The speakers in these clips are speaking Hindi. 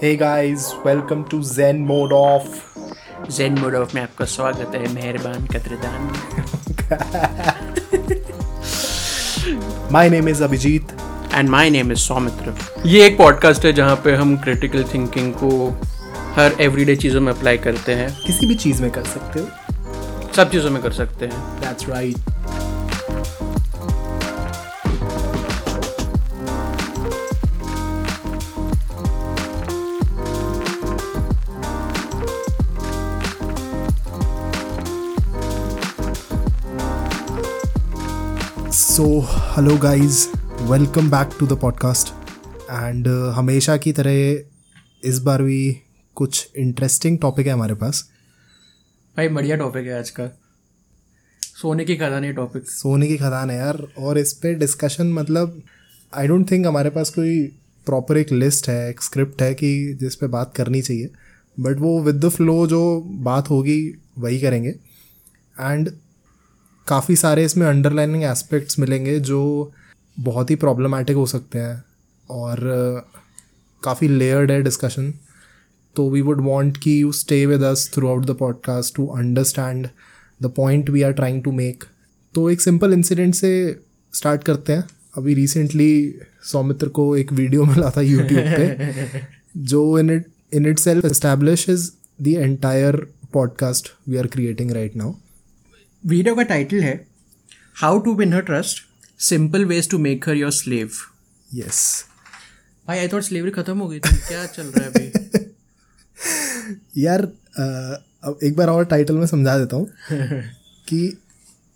Hey guys, welcome to Zen Mode Off. Zen mode off में आपका स्वागत है मेहरबान कदरदान My name is Abhijit. And my name is Soumitra ये एक पॉडकास्ट है जहाँ पे हम क्रिटिकल थिंकिंग को हर एवरीडे चीज़ों में अप्लाई करते हैं किसी भी चीज़ में कर सकते हो सब चीज़ों में कर सकते हैं That's right. Hello guys welcome back to the podcast and हमेशा की तरह इस बार भी कुछ इंटरेस्टिंग टॉपिक है हमारे पास। भाई बढ़िया टॉपिक है आज का सोने की खदान है टॉपिक सोने की खदान है यार। और इस पर डिस्कशन मतलब आई डोंट थिंक हमारे पास कोई प्रॉपर एक लिस्ट है एक स्क्रिप्ट है कि जिस पे बात करनी चाहिए। बट वो विद द फ्लो जो बात होगी वही करेंगे। एंड काफ़ी सारे इसमें अंडरलाइनिंग एस्पेक्ट्स मिलेंगे जो बहुत ही प्रॉब्लमेटिक हो सकते हैं और काफ़ी लेयर्ड है डिस्कशन तो वी वुड वांट कि you stay with us throughout the podcast to understand the point we are trying to make तो एक सिंपल इंसिडेंट से स्टार्ट करते हैं। अभी रिसेंटली सौमित्र को एक वीडियो मिला था यूट्यूब पे, जो in it in itself establish is the entire podcast we are creating right now video का टाइटल है how to win her trust simple ways to make her your slave yes भाई आई थॉट स्लेवरी खत्म हो गई थी। क्या चल रहा है अभी? यार अब एक बार और टाइटल में समझा देता हूँ कि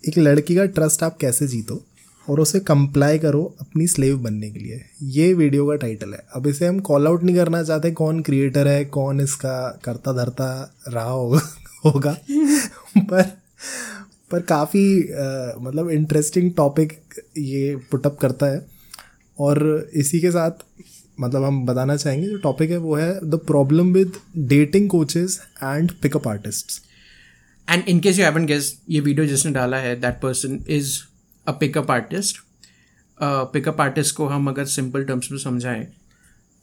एक लड़की का ट्रस्ट आप कैसे जीतो और उसे कंप्लाई करो अपनी स्लेव बनने के लिए। ये वीडियो का टाइटल है। अब इसे हम कॉल आउट नहीं करना चाहते कौन क्रिएटर है कौन इसका करता धरता रहा होगा होगा। पर पर काफ़ी मतलब इंटरेस्टिंग टॉपिक ये पुटअप करता है। और इसी के साथ मतलब हम बताना चाहेंगे, जो टॉपिक है वो है the problem with dating coaches and pickup artist and in case you haven't guess ये वीडियो जिसने डाला है that person is a pickup artist pickup artist को हम अगर सिंपल टर्म्स में समझाएँ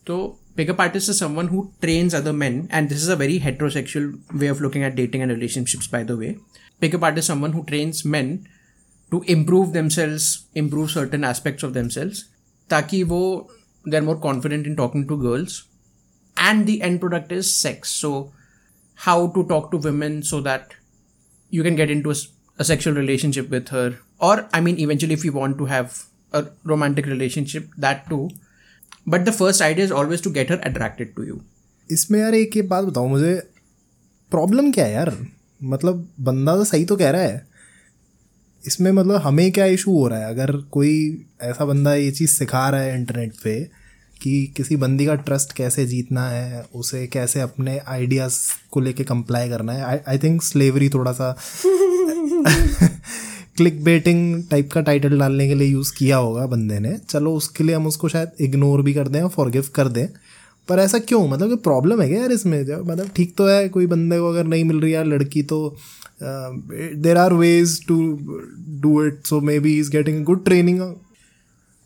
So pickup artist is someone who trains other men, and this is a very heterosexual way of looking at dating and relationships, by the way. Pickup artist is someone who trains men to improve themselves, improve certain aspects of themselves, taki they're more confident in talking to girls. And the end product is sex. So how to talk to women so that you can get into a sexual relationship with her. Or I mean, eventually, if you want to have a romantic relationship, that too but the first idea is always to get her attracted to you इसमें यार एक ये बात बताओ मुझे प्रॉब्लम क्या है यार? मतलब बंदा तो सही तो कह रहा है। इसमें मतलब हमें क्या इशू हो रहा है? अगर कोई ऐसा बंदा ये चीज़ सिखा रहा है इंटरनेट पे कि किसी बंदी का ट्रस्ट कैसे जीतना है उसे कैसे अपने आइडियाज़ को लेके कंप्लाई करना है आई थिंक स्लेवरी थोड़ा सा क्लिक बेटिंग टाइप का टाइटल डालने के लिए यूज़ किया होगा बंदे ने। चलो उसके लिए हम उसको शायद इग्नोर भी कर दें और फॉरगिव कर दें। पर ऐसा क्यों? मतलब कि प्रॉब्लम है क्या यार इसमें? जो मतलब ठीक तो है, कोई बंदे को अगर नहीं मिल रही यार लड़की तो there are ways to do it so maybe is getting good training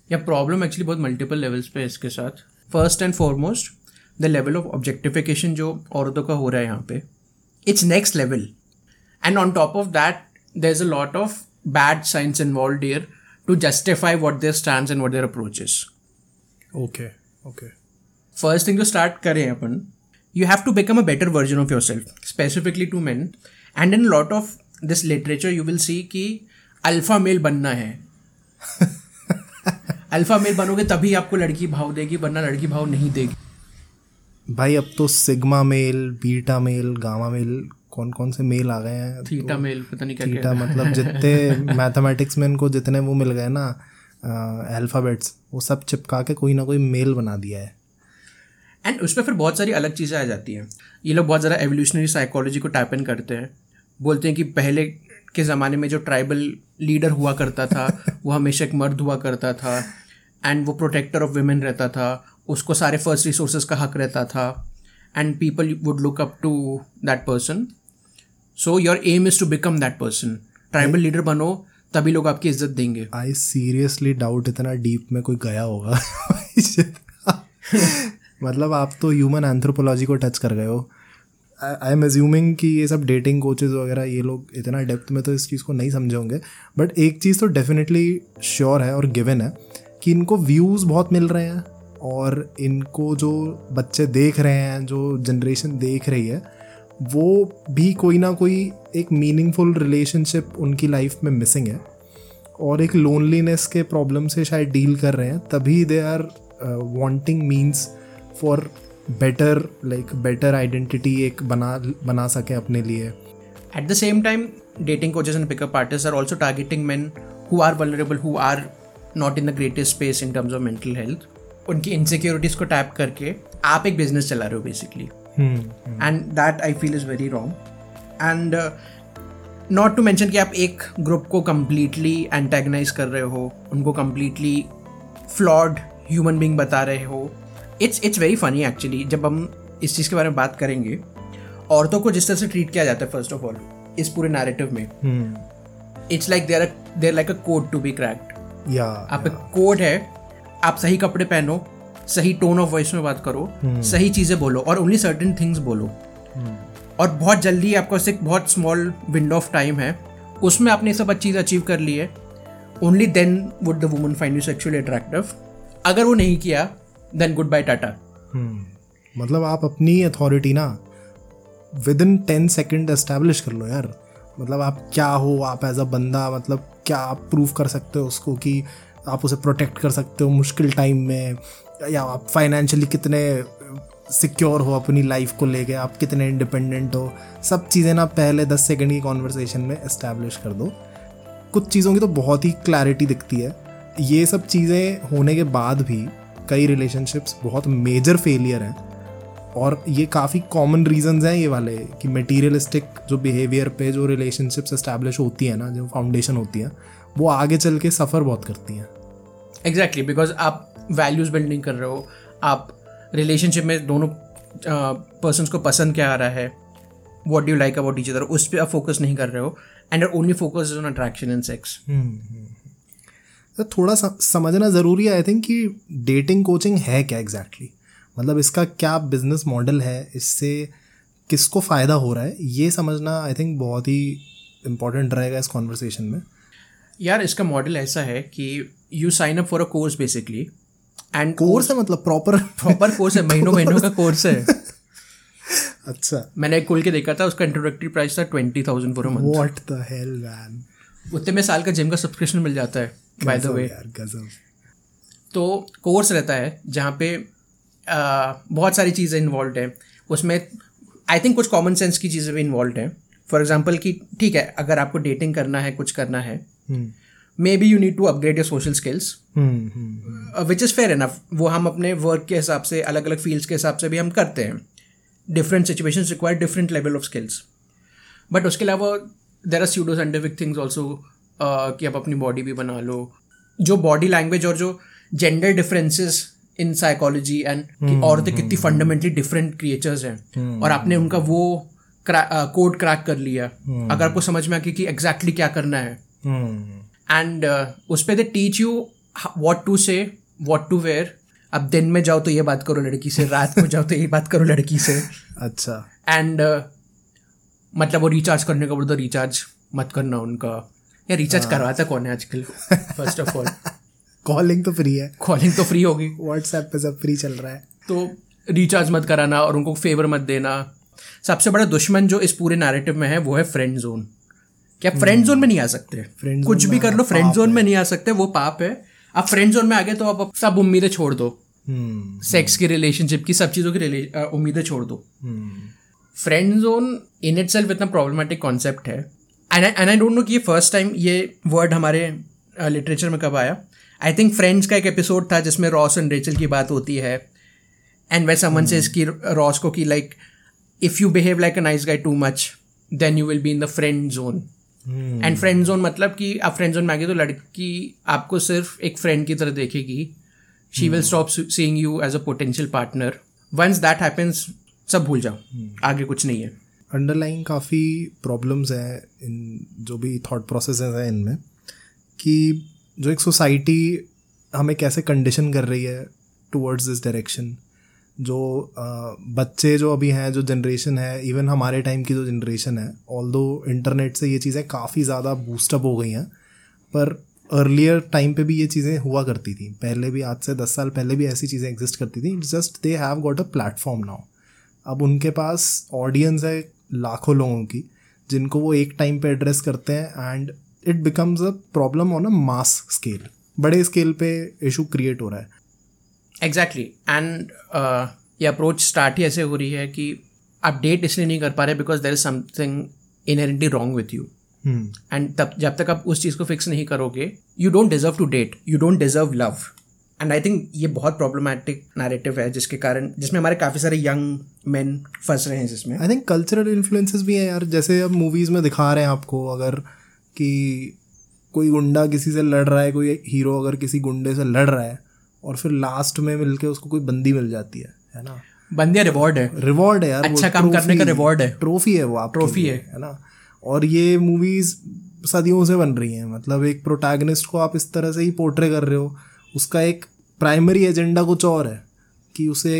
या प्रॉब्लम एक्चुअली बहुत मल्टीपल लेवल्स पे है इसके साथ। First and foremost the level of objectification जो औरतों का हो रहा है यहाँ पे it's next level and on top of that there is a lot of bad science involve here to justify what their stand and what their approaches okay okay first thing जो स्टार्ट करें अपन you have to become a better version of yourself specifically to man and in lot of this literature you will see कि अल्फ़ा मेल बनना है. अल्फ़ा मेल बनोगे तभी आपको लड़की भाव देगी वरना लड़की भाव नहीं देगी. भाई अब तो sigma male beta male gamma male कौन कौन से मेल आ गए हैं? थीटा तो, मेल पता नहीं क्या थीटा मतलब जितने मैथमेटिक्स में इनको जितने वो मिल गए ना अल्फ़ाबेट्स वो सब चिपका के कोई ना कोई मेल बना दिया है। एंड उसमें फिर बहुत सारी अलग चीज़ें आ जाती हैं। ये लोग बहुत ज़्यादा एवोल्यूशनरी साइकोलॉजी को टैप इन करते हैं। बोलते हैं कि पहले के ज़माने में जो ट्राइबल लीडर हुआ करता था वो हमेशा एक मर्द हुआ करता था। एंड वो प्रोटेक्टर ऑफ़ वुमेन रहता था। उसको सारे फ़र्स्ट रिसोर्सेज का हक रहता था। And people would look up to that person so your aim is to become that person tribal leader बनो तभी लोग आपकी इज़्ज़त देंगे। आई सीरियसली डाउट इतना डीप में कोई गया होगा। मतलब आप तो ह्यूमन एंथ्रोपोलॉजी को टच कर गए हो। आई एम एज्यूमिंग कि ये सब डेटिंग कोचेज वगैरह ये लोग इतना डेप्थ में तो इस चीज़ को नहीं समझे होंगे। बट एक चीज़ तो डेफिनेटली श्योर है और गिवन है कि इनको व्यूज़ बहुत मिल रहे हैं और इनको जो बच्चे देख रहे हैं जो जनरेशन देख रही है वो भी कोई ना कोई एक मीनिंगफुल रिलेशनशिप उनकी लाइफ में मिसिंग है। और एक लोनलीनेस के प्रॉब्लम से शायद डील कर रहे हैं, तभी they are wanting means for better like better identity एक बना बना सके अपने लिए। At the same time dating coaches and pickup artist are also targeting man who are vulnerable who are not in the greatest space in terms of mental health उनकी इनसिक्योरिटीज को टैप करके आप एक बिज़नेस चला रहे हो basically and that I feel is very wrong and not to mention कि आप एक ग्रुप को कम्प्लीटली एंटेगनाइज कर रहे हो उनको कम्प्लीटली फ्लॉड ह्यूमन बींग बता रहे हो। It's it's very funny actually जब हम इस चीज़ के बारे में बात करेंगे औरतों को जिस तरह से ट्रीट किया जाता है फ़र्स्ट ऑफ़ ऑल इस पूरे नैरेटिव में it's like there there like a code to be cracked या आप एक कोड है आप सही कपड़े पहनो सही टोन ऑफ़ वॉइस में बात करो सही चीज़ें बोलो और ओनली सर्टेन थिंग्स बोलो। और बहुत जल्दी आपका एक बहुत स्मॉल विंडो ऑफ़ टाइम है उसमें आपने सब चीज़ अचीव कर ली है। Only then would the woman find you sexually attractive अगर वो नहीं किया देन गुड बाय टाटा मतलब आप अपनी अथॉरिटी ना within ten second establish कर लो यार। मतलब आप क्या हो आप एज अ बंदा मतलब क्या आप प्रूव कर सकते हो उसको कि आप उसे प्रोटेक्ट कर सकते हो मुश्किल टाइम में या आप फाइनेंशियली कितने सिक्योर हो अपनी लाइफ को लेके, आप कितने इंडिपेंडेंट हो, सब चीज़ें ना पहले दस सेकेंड की कॉन्वर्सेशन में इस्टेब्लिश कर दो। कुछ चीज़ों की तो बहुत ही क्लैरिटी दिखती है। ये सब चीज़ें होने के बाद भी कई रिलेशनशिप्स बहुत मेजर फेलियर हैं। और ये काफ़ी कॉमन रीजंस हैं ये वाले, कि मटेरियलिस्टिक जो बिहेवियर पे जो रिलेशनशिप्स इस्टेब्लिश होती है ना, जो फाउंडेशन होती है, वो आगे चल के सफ़र बहुत करती हैं। एग्जैक्टली बिकॉज़ आप वैल्यूज़ बिल्डिंग कर रहे हो आप रिलेशनशिप में दोनों पर्सन को पसंद क्या आ रहा है what do like about other उस पर आप फोकस नहीं कर रहे हो and only focus on attraction in sex थोड़ा सा समझना ज़रूरी है आई थिंक कि डेटिंग कोचिंग है क्या एग्जैक्टली exactly? मतलब इसका क्या बिज़नेस मॉडल है इससे किसको फ़ायदा हो रहा है ये समझना आई थिंक बहुत ही इम्पोर्टेंट रहेगा इस कॉन्वर्सेशन में। यार इसका मॉडल ऐसा है कि you sign up for a course basically and course है मतलब प्रॉपर प्रॉपर कोर्स है महीनों महीनों का कोर्स है। अच्छा। मैंने खोल के देखा था उसका इंट्रोडक्टरी प्राइस था twenty thousand for month what the hell man उतने में साल का जिम का सब्सक्रिप्शन मिल जाता है बाय द वे तो कोर्स रहता है जहाँ पे आ, बहुत सारी चीज़ें इन्वॉल्व है। उसमें आई थिंक कुछ कॉमन सेंस की चीज़ें भी इन्वॉल्व हैं। फॉर एग्ज़ाम्पल कि ठीक है अगर आपको डेटिंग करना है कुछ करना है maybe you need to upgrade your social skills which is fair enough वो हम अपने वर्क के हिसाब से अलग अलग फील्ड्स के हिसाब से भी हम करते हैं. Different situation require different level of skills but उसके अलावा there are pseudo scientific things also कि आप अपनी बॉडी भी बना लो. जो बॉडी लैंग्वेज और जो gender differences in psychology and औरतें कितनी फंडामेंटली डिफरेंट क्रिएचर्स हैं. हम्म। और आपने उनका वो कोड क्रैक कर लिया। अगर आपको समझ में आ गया कि एग्जैक्टली क्या करना है. एंड uh, उस पर they teach you what to say what to wear अब दिन में जाओ तो ये बात करो लड़की से रात में जाओ तो ये बात करो लड़की से. अच्छा। एंड uh, मतलब वो रिचार्ज करने का बोलते रिचार्ज मत करना उनका. या रिचार्ज हाँ। करवाता कौन है आजकल? फ़र्स्ट ऑफ़ ऑल कॉलिंग तो फ्री है। कॉलिंग तो फ्री होगी। व्हाट्सएप पे सब फ्री चल रहा है। तो रिचार्ज मत कराना और उनको फेवर मत देना। सबसे बड़ा दुश्मन जो इस पूरे नैरेटिव में है वो है फ्रेंड जोन क्या फ्रेंड जोन में नहीं आ सकते। Friend कुछ भी कर लो फ्रेंड जोन में नहीं आ सकते वो पाप है। आप फ्रेंड जोन में आ गए तो आप सब उम्मीदें छोड़ दो। सेक्स की रिलेशनशिप की सब चीज़ों की उम्मीदें छोड़ दो। Friend zone in itself इतना प्रॉब्लमेटिक कॉन्सेप्ट है। And and I don't know कि ये फ़र्स्ट टाइम ये वर्ड हमारे लिटरेचर में कब आया। आई थिंक फ्रेंड्स का एक एपिसोड था जिसमें रॉस एंड रेचल की बात होती है। एंड वे समन से इसकी रॉस को कि like if you behave like a nice guy too much then you will be in the friend zone and friend zone मतलब कि आप फ्रेंड जोन में आ गए तो लड़की आपको सिर्फ़ एक फ्रेंड की तरह देखेगी। She will stop seeing you as a potential partner once that happens सब भूल जाओ। आगे कुछ नहीं है। अंडरलाइन काफ़ी प्रॉब्लम्स हैं इन जो भी थॉट प्रोसेस हैं इनमें कि जो एक सोसाइटी हमें कैसे कंडीशन कर रही है टुवर्ड्स दिस डायरेक्शन जो बच्चे जो अभी हैं, जो जनरेशन है इवन हमारे टाइम की जो जनरेशन है ऑल दो इंटरनेट से ये चीज़ें काफ़ी ज़्यादा बूस्टअप हो गई हैं, पर अर्लियर टाइम पे भी ये चीज़ें हुआ करती थी। पहले भी, आज से दस साल पहले भी ऐसी चीज़ें एग्जिस्ट करती थी just they have got a platform now अब उनके पास ऑडियंस है लाखों लोगों की, जिनको वो एक टाइम पे एड्रेस करते हैं and it becomes a problem on a mass scale बड़े स्केल पे इशू क्रिएट हो रहा है। एग्जैक्टली एंड uh, ये अप्रोच स्टार्ट ही ऐसे हो रही है कि आप डेट इसलिए नहीं कर पा रहे because there is something inherently wrong with you and तब जब तक आप उस चीज़ को फिक्स नहीं करोगे you don't deserve to date you don't deserve love and I think ये बहुत प्रॉब्लमेटिक नैरेटिव है जिसके कारण जिसमें हमारे काफ़ी सारे यंग मैन फंस रहे हैं जिसमें। आई थिंक कल्चरल इन्फ्लुएंसेस भी हैं यार। जैसे अब मूवीज़ में दिखा रहे हैं आपको अगर कि कोई गुंडा किसी से लड़ रहा है कोई हीरो अगर किसी गुंडे से लड़ रहा है और फिर लास्ट में मिलके उसको कोई बंदी मिल जाती है है ना? बंदिया रिवॉर्ड है। रिवॉर्ड है यार अच्छा काम करने का reward है। ट्रॉफी है वो आप Trophy है। है ना? और ये मूवीज़ सदियों से बन रही हैं मतलब एक प्रोटैगनिस्ट को आप इस तरह से ही पोर्ट्रे कर रहे हो उसका एक प्राइमरी एजेंडा कुछ और है कि उसे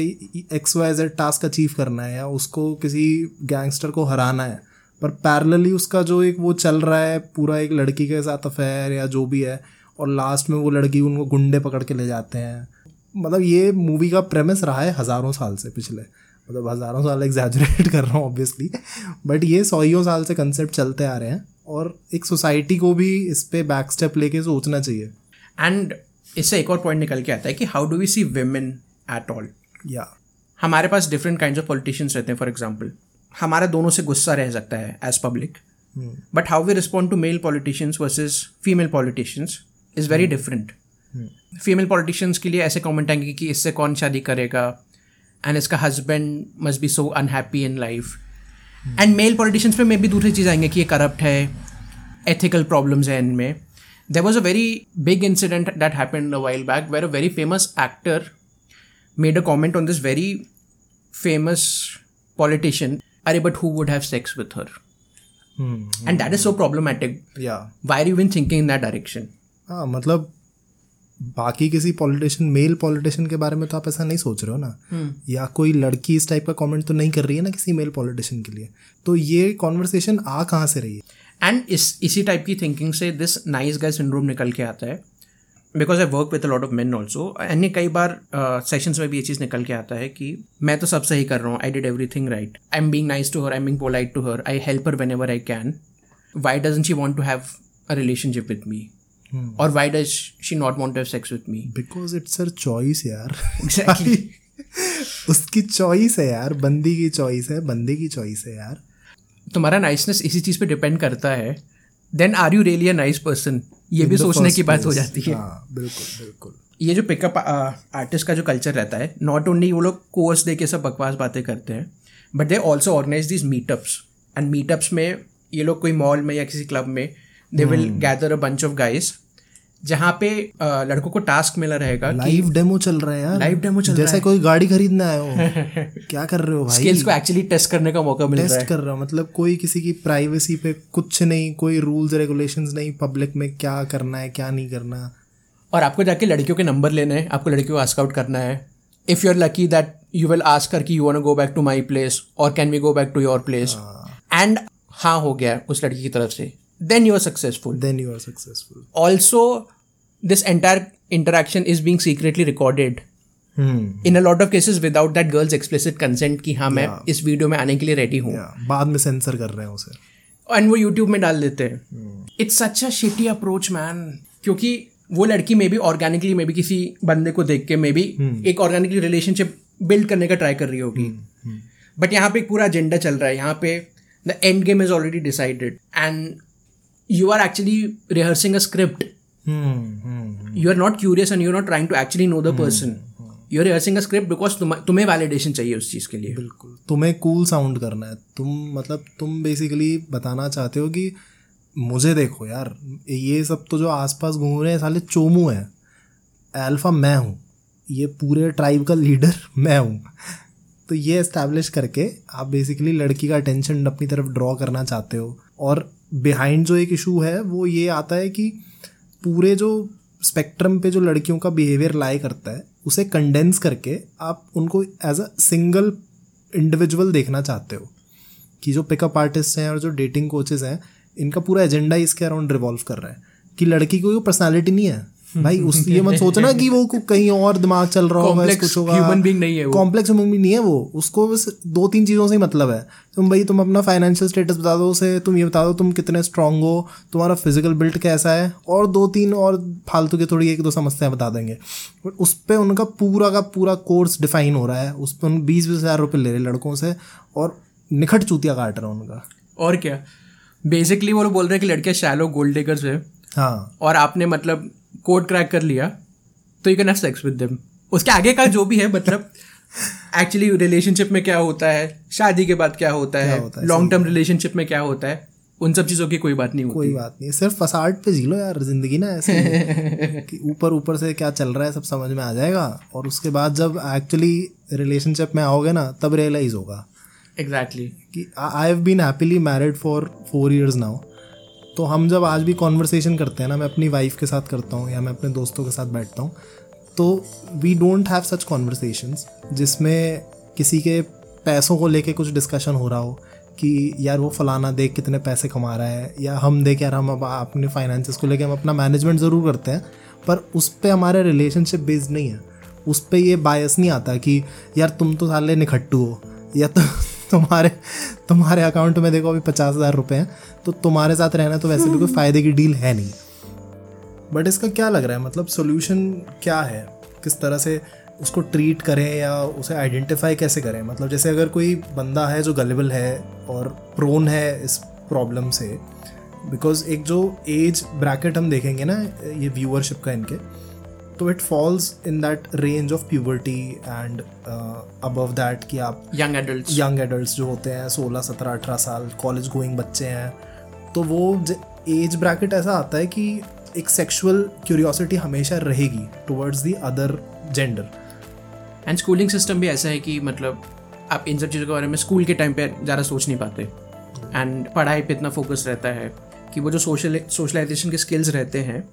X Y Z task achieve करना है या उसको किसी गैंगस्टर को हराना है। पर पैरेलली उसका जो एक वो चल रहा है पूरा एक लड़की के साथ अफेयर या जो भी है और लास्ट में वो लड़की उनको गुंडे पकड़ के ले जाते हैं। मतलब ये मूवी का प्रेमिस रहा है हज़ारों साल से पिछले। मतलब हज़ारों साल एग्जैजरेट कर रहा हूँ ऑब्वियसली बट ये सौयों साल से कंसेप्ट चलते आ रहे हैं और एक सोसाइटी को भी इस पर बैक स्टेप लेके सोचना चाहिए। एंड इससे एक और पॉइंट निकल के आता है कि how do we see women at all या हमारे पास डिफरेंट काइंड ऑफ़ पॉलिटिशियंस रहते हैं फॉर एग्ज़ाम्पल हमारा दोनों से गुस्सा रह सकता है as public but how we respond to male politicians versus female politicians is very different female politicians के लिए ऐसे कमेंट आएँगे कि इससे कौन शादी करेगा? एंड इसका husband must be so unhappy in life and male politicians पे मे भी दूसरी चीज़ आएँगे कि ये करप्ट है एथिकल प्रॉब्लम्स हैं इनमें. There was a very big incident that happen a while back where a very famous actor made a comment on this very famous politician अरे but who would have sex with her and that is so problematic why Why are you even thinking in that direction? हाँ मतलब बाकी किसी पॉलिटिशियन मेल पॉलिटिशियन के बारे में तो आप ऐसा नहीं सोच रहे हो ना। या कोई लड़की इस टाइप का कमेंट तो नहीं कर रही है ना किसी मेल पॉलिटिशियन के लिए। तो ये कॉन्वर्सेशन आ कहाँ से रही है? एंड इस इसी टाइप की थिंकिंग से दिस नाइस गाय सिंड्रोम निकल के आता है। Because I work with a lot of men also and कई बार सेशंस में भी ये चीज़ निकल के आता है कि मैं तो सब सही कर रहा हूँ I did everything right I am being nice to her I am being polite to her I help her whenever I can why doesn't she want to have a relationship with me और why does she not want have sex with me because it's her choice यार Exactly. उसकी चॉइस है यार. बंदी की चॉइस है बंदे की चॉइस है यार. तुम्हारा नाइसनेस इसी चीज़ पे डिपेंड करता है. Then are you really a nice person ये भी In the सोचने की बात हो जाती है. हाँ बिल्कुल बिल्कुल. ये जो पिकअप आर्टिस्ट का जो कल्चर रहता है नॉट ओनली वो लोग कोर्स दे के सब बकवास बातें करते हैं but they also organise this meetups and meetups में ये लोग कोई मॉल में या किसी क्लब में they will gather a bunch of guys जहाँ पे लड़कों को टास्क मिला रहेगा लाइव डेमो चल रहा है यार। Live demo चल रहा जैसे कोई गाड़ी खरीदना है। वो क्या कर रहे हो भाई? स्किल्स को एक्चुअली टेस्ट करने का मौका मिल रहा है। टेस्ट कर रहा हूँ। मतलब कोई किसी की प्राइवेसी पे कुछ नहीं कोई रूल्स रेगुलेशंस नहीं पब्लिक में क्या करना है क्या नहीं करना और आपको जाके लड़कियों के नंबर लेने हैं आपको लड़कियों को आस्क आउट करना है। If you are lucky that you will ask कर कि you want go back to my place और can we go back to your place and हाँ हो गया उस लड़की की तरफ़ से। Then you are successful then you are successful also this entire interaction is being secretly recorded. Hmm in a lot of cases without that girl's explicit consent कि हाँ मैं इस वीडियो में आने के लिए रेडी हूँ या बाद में सेंसर कर रहे हैं उसे एंड वो यूट्यूब में डाल देते हैं। It's such a shitty approach man क्योंकि वो लड़की maybe organically maybe किसी बंदे को देख के मे बी एक ऑर्गेनिकली रिलेशनशिप बिल्ड करने का ट्राई कर रही होगी। बट यहाँ पे एक पूरा एजेंडा चल रहा है। यहाँ पे the end game is already decided and you are actually rehearsing a script you are not curious and you you're not trying to actually know the person. you're rehearsing a script because तुम्हें वैलिडेशन चाहिए उस चीज़ के लिए बिल्कुल। तुम्हें कूल साउंड करना है। तुम मतलब तुम बेसिकली बताना चाहते हो कि मुझे देखो यार ये सब तो जो आसपास घूम रहे हैं साले चोमू हैं। अल्फ़ा मैं हूँ। ये पूरे ट्राइब का लीडर मैं हूँ। तो ये एस्टैब्लिश करके आप बेसिकली लड़की का अटेंशन अपनी तरफ़ ड्रॉ करना चाहते हो। और बिहाइंड जो एक इशू है, वो ये आता है कि पूरे जो स्पेक्ट्रम पे जो लड़कियों का बिहेवियर लाए करता है, उसे कंडेंस करके आप उनको एज अ सिंगल इंडिविजुअल देखना चाहते हो कि जो पिकअप आर्टिस्ट हैं और जो डेटिंग कोचेज हैं, इनका पूरा एजेंडा इसके अराउंड रिवॉल्व कर रहा है कि लड़की को पर्सनैलिटी नहीं है। भाई उस ये मत सोचना कि वो कहीं और दिमाग चल रहा होगा कुछ होगा। ह्यूमन बीइंग नहीं है वो। कॉम्प्लेक्स ह्यूमन बीइंग नहीं है वो। उसको बस दो तीन चीज़ों से ही मतलब है। तुम भाई तुम अपना फाइनेंशियल स्टेटस बता दो उसे तुम ये बता दो तुम कितने स्ट्रांग हो तुम्हारा फ़िज़िकल बिल्ट कैसा है और दो तीन और फालतू की थोड़ी एक दो समस्याएँ बता देंगे। उस पर उनका पूरा का पूरा कोर्स डिफाइन हो रहा है। उस पर उन बीस बीस हज़ार रुपये ले रहे लड़कों से और निखट चूतिया काट रहा है उनका। और क्या? बेसिकली वो लोग बोल रहे हैं कि लड़कियाँ शैलो गोल्ड टेकर्स है। हाँ। और आपने मतलब कोड क्रैक कर लिया तो you can have sex with them उसके आगे का जो भी है मतलब एक्चुअली रिलेशनशिप में क्या होता है शादी के बाद क्या होता क्या है लॉन्ग टर्म रिलेशनशिप में क्या होता है उन सब चीज़ों की कोई बात नहीं होती। कोई बात नहीं सिर्फ़ फसाड पे जी लो यार ज़िंदगी ना ऐसे कि ऊपर ऊपर से क्या चल रहा है सब समझ में आ जाएगा और उसके बाद जब एक्चुअली रिलेशनशिप में आओगे ना तब रियलाइज़ होगा। एग्जैक्टली कि I have been happily married for four years now तो हम जब आज भी कॉन्वर्सेशन करते हैं ना, मैं अपनी वाइफ के साथ करता हूँ या मैं अपने दोस्तों के साथ बैठता हूँ तो we don't have such conversations जिसमें किसी के पैसों को लेके कुछ डिस्कशन हो रहा हो कि यार वो फलाना देख कितने पैसे कमा रहा है या हम देख यार हम अब अपने फाइनेंसिस को लेके हम अपना मैनेजमेंट ज़रूर करते हैं, पर उस पर हमारा रिलेशनशिप बेस्ड नहीं है। उस पर ये बायस नहीं आता कि यार तुम तो साले निखट्टू हो या तो तुम्हारे तुम्हारे अकाउंट में देखो अभी पचास हज़ार रुपये हैं तो तुम्हारे साथ रहना तो वैसे भी कोई फ़ायदे की डील है नहीं। बट इसका क्या लग रहा है? मतलब सोल्यूशन क्या है? किस तरह से उसको ट्रीट करें या उसे आइडेंटिफाई कैसे करें? मतलब जैसे अगर कोई बंदा है जो गलेबल है और प्रोन है इस प्रॉब्लम से बिकॉज़ एक जो एज ब्रैकेट हम देखेंगे ना, ये व्यूअरशिप का इनके तो it falls in that range of puberty and above that कि आप यंग एडल्ट यंग एडल्ट जो होते हैं सोलह सत्रह अठारह साल कॉलेज गोइंग बच्चे हैं तो वो एज ब्रैकेट ऐसा आता है कि एक सेक्सुअल क्यूरियोसिटी हमेशा रहेगी towards the other gender and schooling system भी ऐसा है कि मतलब आप इन सब चीज़ों के बारे में स्कूल के टाइम पे ज़्यादा सोच नहीं पाते। एंड पढ़ाई पे इतना फोकस रहता है कि वो जो सोशल सोशलाइजेशन के स्किल्स रहते हैं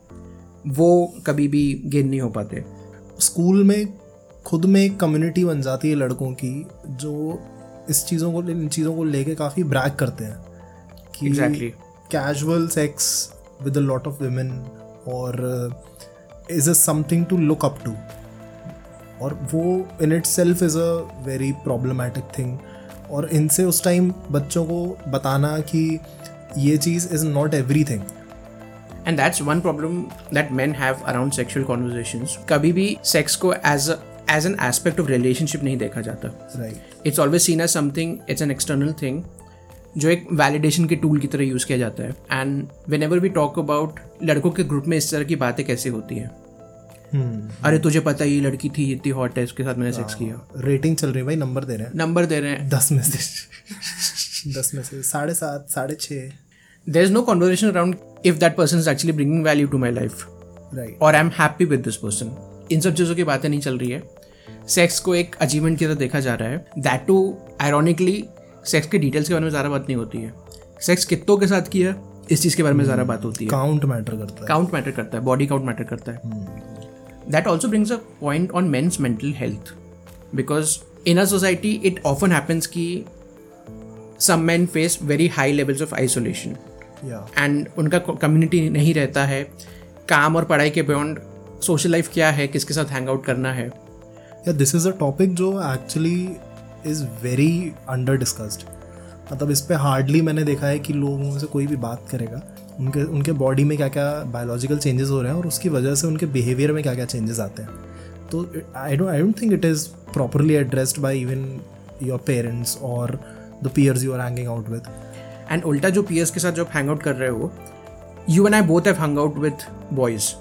वो कभी भी गेन नहीं हो पाते। स्कूल में खुद में एक कम्युनिटी बन जाती है लड़कों की जो इस चीज़ों को इन चीज़ों को लेके काफ़ी ब्रैक करते हैं कि exactly casual sex with a lot of women और is a something to look up to और वो in itself is a very problematic thing और इनसे उस टाइम बच्चों को बताना कि ये चीज़ is not everything and that's one problem that man have around sexual conversations कभी भी सेक्स को as as an aspect of relationship नहीं देखा जाता। It's always seen as something it's an external thing जो एक वैलिडेशन के टूल की तरह यूज़ किया जाता है। And whenever we talk about लड़कों के ग्रुप में इस तरह की बातें कैसे होती हैं। अरे तुझे पता है ये लड़की थी इतनी हॉट है इसके साथ मैंने सेक्स किया। रेटिंग चल रही है भाई नंबर दे रहे हैं। नंबर दे रहे हैं। दस में से। दस में से। साढ़े सात साढ़े छः। There is no conversation around if that person is actually bringing value to my life right और I am happy with this person इन सब चीज़ों की बातें नहीं चल रही है। सेक्स को एक अचीवमेंट की तरह देखा जा रहा है। दैट टू आयरॉनिकली सेक्स के डिटेल्स के बारे में ज़्यादा बात नहीं होती है। सेक्स कितों के साथ किया इस चीज़ के बारे में ज़्यादा बात होती है। काउंट मैटर करता है। काउंट मैटर करता है। बॉडी काउंट मैटर करता है। That also brings a point on men's mental health because in a society it often happens कि some man face very high levels of isolation and उनका कम्युनिटी नहीं रहता है। काम और पढ़ाई के बियॉन्ड सोशल लाइफ क्या है किसके साथ हैंग आउट करना है? या दिस इज़ अ टॉपिक जो actually is very under discussed मतलब इस पर हार्डली मैंने देखा है कि लोगों से कोई भी बात करेगा। उनके उनके बॉडी में क्या क्या बायोलॉजिकल चेंजेस हो रहे हैं और उसकी वजह से उनके बिहेवियर में क्या क्या चेंजेस आते हैं। तो I don't I don't think it is properly addressed by even your parents और the peers you are hanging out with and उल्टा जो पीएस के साथ जब हैंग आउट कर रहे हो you and I both have hang out with boys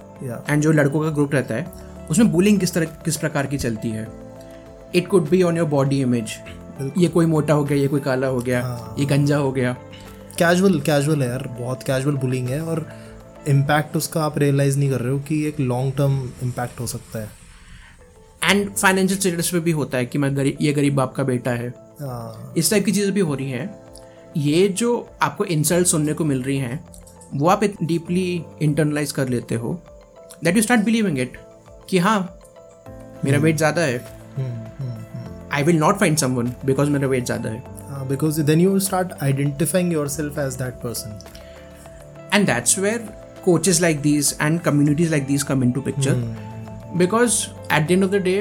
and जो लड़कों का ग्रुप रहता है उसमें बुलिंग किस तरह किस प्रकार की चलती है? It could be on your body image ये कोई मोटा हो गया ये कोई काला हो गया हाँ। ये गंजा हो गया। कैजुअल कैजुअल है यार बहुत कैजुअल बुलिंग है और इम्पैक्ट उसका आप रियलाइज़ नहीं कर रहे हो कि एक लॉन्ग टर्म इम्पैक्ट हो सकता है। एंड फाइनेंशियल स्टेटस पे भी होता है कि मैं गरीब ये गरीब बाप का बेटा है। हाँ। इस टाइप की चीज़ें भी हो रही हैं। ये जो आपको इंसल्ट सुनने को मिल रही हैं वो आप डीपली इंटरनलाइज कर लेते हो that you start believing it कि हाँ मेरा वेट ज़्यादा है। I will not find someone because मेरा वेट ज़्यादा है। Because then you start identifying yourself as that person and that's where coaches like these and communities like these come into picture because at the end of the day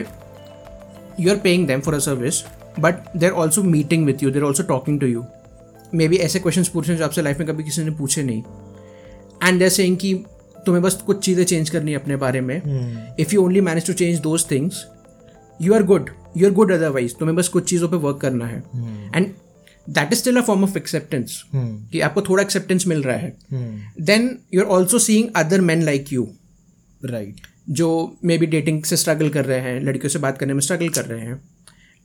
you are paying them for a service but they're also meeting with you they're also talking to you maybe ऐसे questions पूछे जो आपसे लाइफ में कभी किसी ने पूछे नहीं। एंड देर सेइंग कि तुम्हें बस कुछ चीज़ें चेंज करनी है अपने बारे में। If you only manage to change those things you are good you are good otherwise तुम्हें बस कुछ चीज़ों पर वर्क करना है। And that is still a form of acceptance कि आपको थोड़ा एक्सेप्टेंस मिल रहा है। Then you are also seeing other man like you right जो मे बी डेटिंग से स्ट्रगल कर रहे हैं लड़कियों से बात करने में स्ट्रगल कर रहे हैं।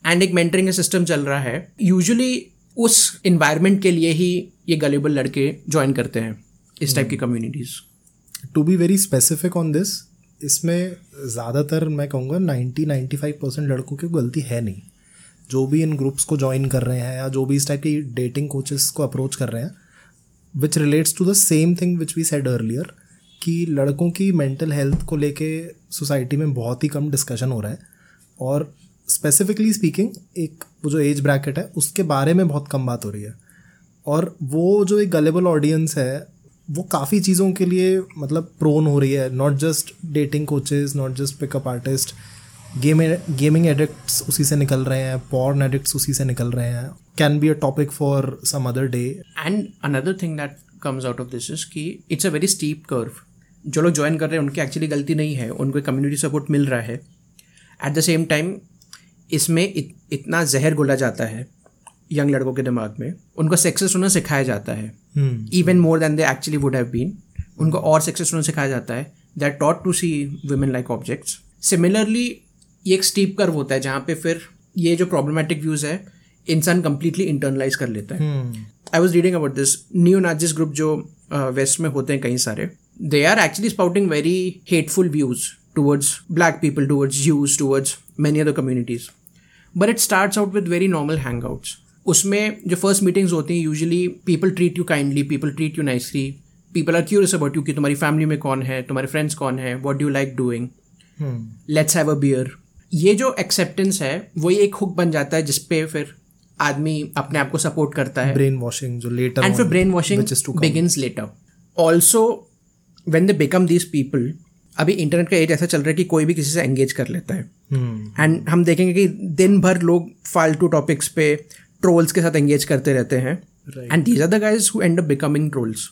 एंड एक मेंटरिंग का सिस्टम चल रहा है। यूजुअली उस इन्वायरमेंट के लिए ही ये गलेबल लड़के ज्वाइन करते हैं इस टाइप की communities to be very specific on this इसमें ज़्यादातर मैं कहूँगा 90 95 परसेंट लड़कों की गलती है नहीं। जो भी इन ग्रुप्स को ज्वाइन कर रहे हैं या जो भी इस टाइप की डेटिंग कोचेस को अप्रोच कर रहे हैं which relates to the same thing which we said earlier कि लड़कों की मेंटल हेल्थ को लेके सोसाइटी में बहुत ही कम डिस्कशन हो रहा है और स्पेसिफिकली स्पीकिंग एक वो जो एज ब्रैकेट है, उसके बारे में बहुत कम बात हो रही है। और वो जो एक गलेबल ऑडियंस है, वो काफ़ी चीज़ों के लिए मतलब प्रोन हो रही है। Not just dating coaches not just pickup artist game gaming addicts उसी से निकल रहे हैं पॉर्न एडिक्ट्स उसी से निकल रहे हैं। Can be a topic for some other day and another thing that comes out of this is कि it's a very steep curve जो लोग ज्वाइन कर रहे हैं, उनकी एक्चुअली गलती नहीं है, उनको कम्युनिटी सपोर्ट मिल रहा है। एट द सेम टाइम इसमें इत, इतना जहर घुला जाता है यंग लड़कों के दिमाग में उनको सक्सेस होना सिखाया जाता है। Even more than they actually would have been उनको और सक्सेस होना सिखाया जाता है। They are taught to see women like objects similarly ये एक स्टीप कर्व होता है जहाँ पे फिर ये जो प्रॉब्लमेटिक व्यूज़ है इंसान कंप्लीटली इंटरनलाइज कर लेता है। I was reading about this new Nazis group जो वेस्ट में होते हैं कई सारे they are actually spouting very hateful views towards black people towards Jews towards many other communities but it start out with very normal hangouts उसमें जो फ़र्स्ट मीटिंग्स होती हैं usually people treat you kindly people treat you nicely people are curious about you कि तुम्हारी फैमिली में कौन है तुम्हारे फ्रेंड्स कौन है what do like doing let's have a beer ये जो एक्सेप्टेंस है वही एक हुक बन जाता है जिसपे फिर आदमी अपने आप को सपोर्ट करता है। ब्रेन वॉशिंग जो लेटर एंड फिर brainwashing begins later also when they become these people अभी इंटरनेट का एज ऐसा चल रहा है कि कोई भी किसी से एंगेज कर लेता है। And hmm. हम देखेंगे कि दिन भर लोग फालतू टॉपिक्स पे ट्रोल्स के साथ एंगेज करते रहते हैं। And these are the guys who end up becoming trolls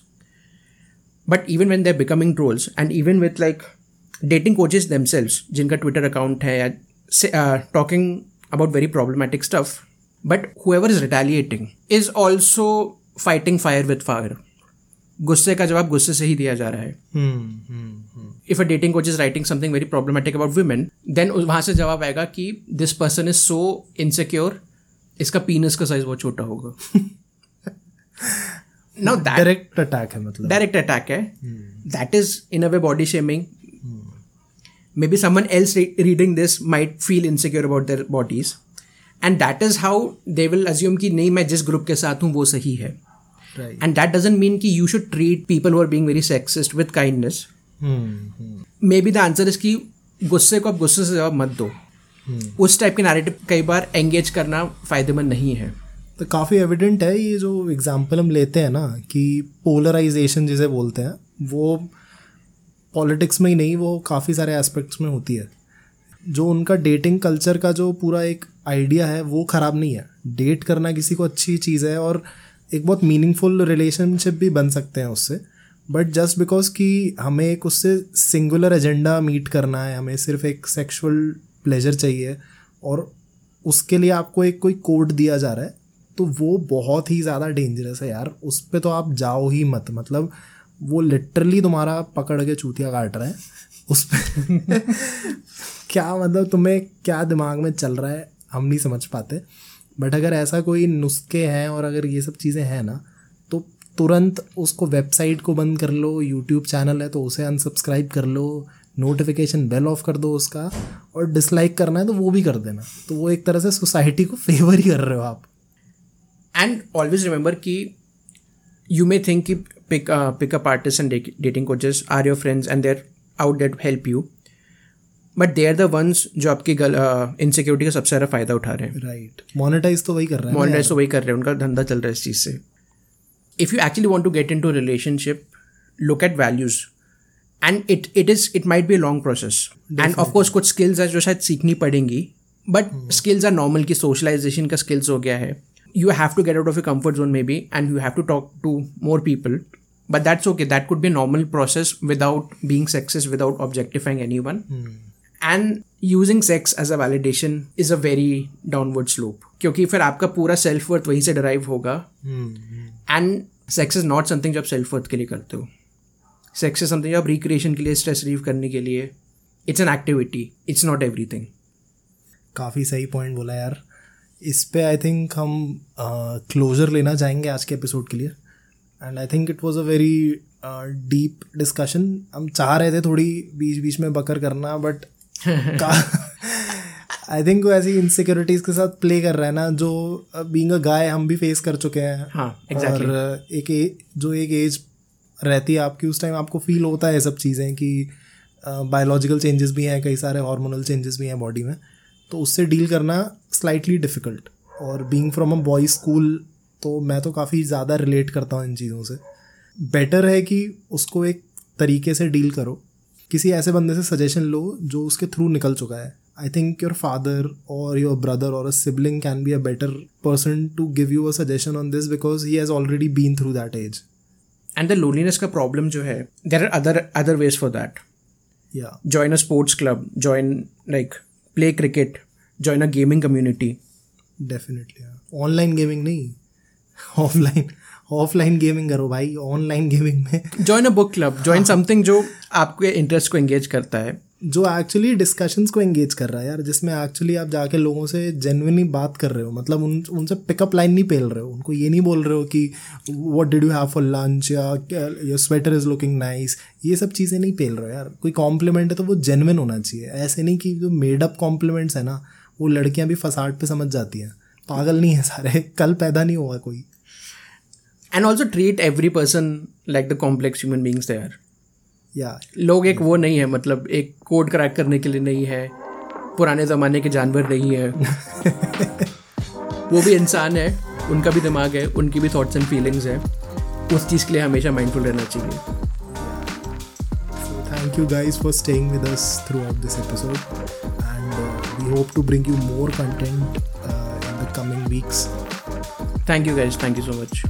but even when they are becoming trolls and even with like dating coaches themselves जिनका ट्विटर अकाउंट है या talking about very problematic stuff but whoever is retaliating is also fighting fire with fire गुस्से का जवाब गुस्से से ही दिया जा रहा है। If a dating coach is writing something very problematic about women then वहाँ से जवाब आएगा कि this person is so insecure इसका पीनस का साइज़ बहुत छोटा होगा। नाउ डायरेक्ट अटैक है मतलब। डायरेक्ट अटैक है। That is in a way body shaming maybe someone else reading this might feel insecure about their bodies and that is how they will assume कि नहीं मैं जिस ग्रुप के साथ हूँ वो सही है। एंड दैट डजेंट मीन कि you should treat people who are being very sexist with kindness maybe the answer is कि गुस्से को आप गुस्से से जवाब मत दो। Hmm. उस टाइप के नैरेटिव कई बार एंगेज करना फ़ायदेमंद नहीं है। तो काफ़ी एविडेंट है ये जो एग्ज़ाम्पल हम लेते हैं ना कि पोलराइजेशन जिसे बोलते हैं वो पॉलिटिक्स में ही नहीं वो काफ़ी सारे एस्पेक्ट्स में होती है। जो उनका डेटिंग कल्चर का जो पूरा एक आइडिया है वो ख़राब नहीं है। डेट करना किसी को अच्छी चीज़ है और एक बहुत मीनिंगफुल रिलेशनशिप भी बन सकते हैं उससे। बट जस्ट बिकॉज़ कि हमें एक उससे सिंगुलर एजेंडा मीट करना है, हमें सिर्फ़ एक सेक्सुअल प्लेजर चाहिए और उसके लिए आपको एक कोई कोड दिया जा रहा है तो वो बहुत ही ज़्यादा डेंजरस है यार। उस पर तो आप जाओ ही मत। मतलब वो लिटरली तुम्हारा पकड़ के चूतिया काट रहा है। उस पर क्या मतलब तुम्हें क्या दिमाग में चल रहा है, हम नहीं समझ पाते। बट अगर ऐसा कोई नुस्खे हैं और अगर ये सब चीज़ें हैं ना तो तुरंत उसको वेबसाइट को बंद कर लो यूट्यूब चैनल है तो उसे अनसब्सक्राइब कर लो नोटिफिकेशन बेल ऑफ़ कर दो उसका और डिसलाइक करना है तो वो भी कर देना। तो वो एक तरह से सोसाइटी को फेवर ही कर रहे हो आप। एंड ऑलवेज रिमेंबर कि यू मे थिंक कि pick pickup artist and dating coaches are your friends and they're out that help you but they are the ones जो आपकी इनसिक्योरिटी का सबसे ज़्यादा फ़ायदा उठा रहे हैं। राइट मोनेटाइज तो वही कर रहे हैं। मोनिटाइज तो वही कर रहे हैं। उनका धंधा चल रहा है इस चीज़ से। If you actually want to get into relationship look at values and it it is it might be long process and of course कुछ स्किल्स है जो शायद सीखनी पड़ेंगी। बट स्किल्स आर नॉर्मल की सोशलाइजेशन का स्किल्स हो गया है। You have to get off of your comfort zone maybe and you have to talk to more people. But that's okay. That could be a normal process without being sexist without objectifying anyone. And using sex as a validation is a very downward slope क्योंकि फिर आपका पूरा सेल्फ वर्थ वहीं से डराइव होगा। And sex is not something जो आप सेल्फ वर्थ के लिए करते हो। सेक्स इज़ समथिंग जो आप रिक्रिएशन के लिए स्ट्रेस रिलीव करने के लिए it's an activity it's not everything काफ़ी सही पॉइंट बोला यार। इस पे आई थिंक हम क्लोजर uh, लेना चाहेंगे आज के एपिसोड के लिए। And I think it was a very deep discussion हम चाह रहे थे थोड़ी बीच बीच में बकर करना बट आई थिंक वो ऐसी इनसिक्योरिटीज के साथ प्ले कर रहा है ना जो बींग अ गाय हम भी फेस कर चुके हैं। हाँ, exactly. और एक ए, जो एक एज रहती है आपकी उस टाइम आपको फील होता है सब चीज़ें कि बायोलॉजिकल चेंजेस भी हैं कई सारे हार्मोनल चेंजेस भी हैं बॉडी में। तो उससे डील करना स्लाइटली डिफ़िकल्ट और being from a boy school तो मैं तो काफ़ी ज़्यादा रिलेट करता हूँ इन चीज़ों से। बेटर है कि उसको एक तरीके से डील करो। किसी ऐसे बंदे से सजेशन लो जो उसके थ्रू निकल चुका है। आई थिंक योर फादर और योर ब्रदर और a sibling can be a better person to give you a suggestion on this because he has already been through that age and the loneliness का प्रॉब्लम जो है there are other other ways for that या join a sports club join like play cricket join a gaming community. Definitely online gaming नहीं ऑफलाइन ऑफलाइन गेमिंग करो भाई ऑनलाइन गेमिंग में। Join a book club join something जो आपके इंटरेस्ट को एंगेज करता है। जो एक्चुअली डिस्कशंस को एंगेज कर रहा है यार जिसमें एक्चुअली आप जाके लोगों से जेनविनली बात कर रहे हो। मतलब उन उनसे पिकअप लाइन नहीं पेल रहे हो उनको ये नहीं बोल रहे हो कि what did you have for lunch या your sweater is looking nice ये सब चीज़ें नहीं पेल रहे हो यार। कोई कॉम्प्लीमेंट है तो वो जेनविन होना चाहिए। ऐसे नहीं कि जो मेड अप कॉम्प्लीमेंट्स है ना वो लड़कियाँ भी फसाट पे समझ जाती हैं। पागल नहीं है सारे कल पैदा नहीं हुआ कोई। And also treat every person like the complex human beings they are या लोग एक वो नहीं है मतलब एक कोड क्रैक करने के लिए नहीं है पुराने ज़माने के जानवर नहीं है। वो भी इंसान है उनका भी दिमाग है उनकी भी थॉट्स एंड फीलिंग्स है। उस चीज़ के लिए हमेशा माइंडफुल रहना चाहिए। Thank you guys for staying with us throughout this episode. And uh, we hope to bring you more content uh, in the coming weeks. Thank you guys thank you so much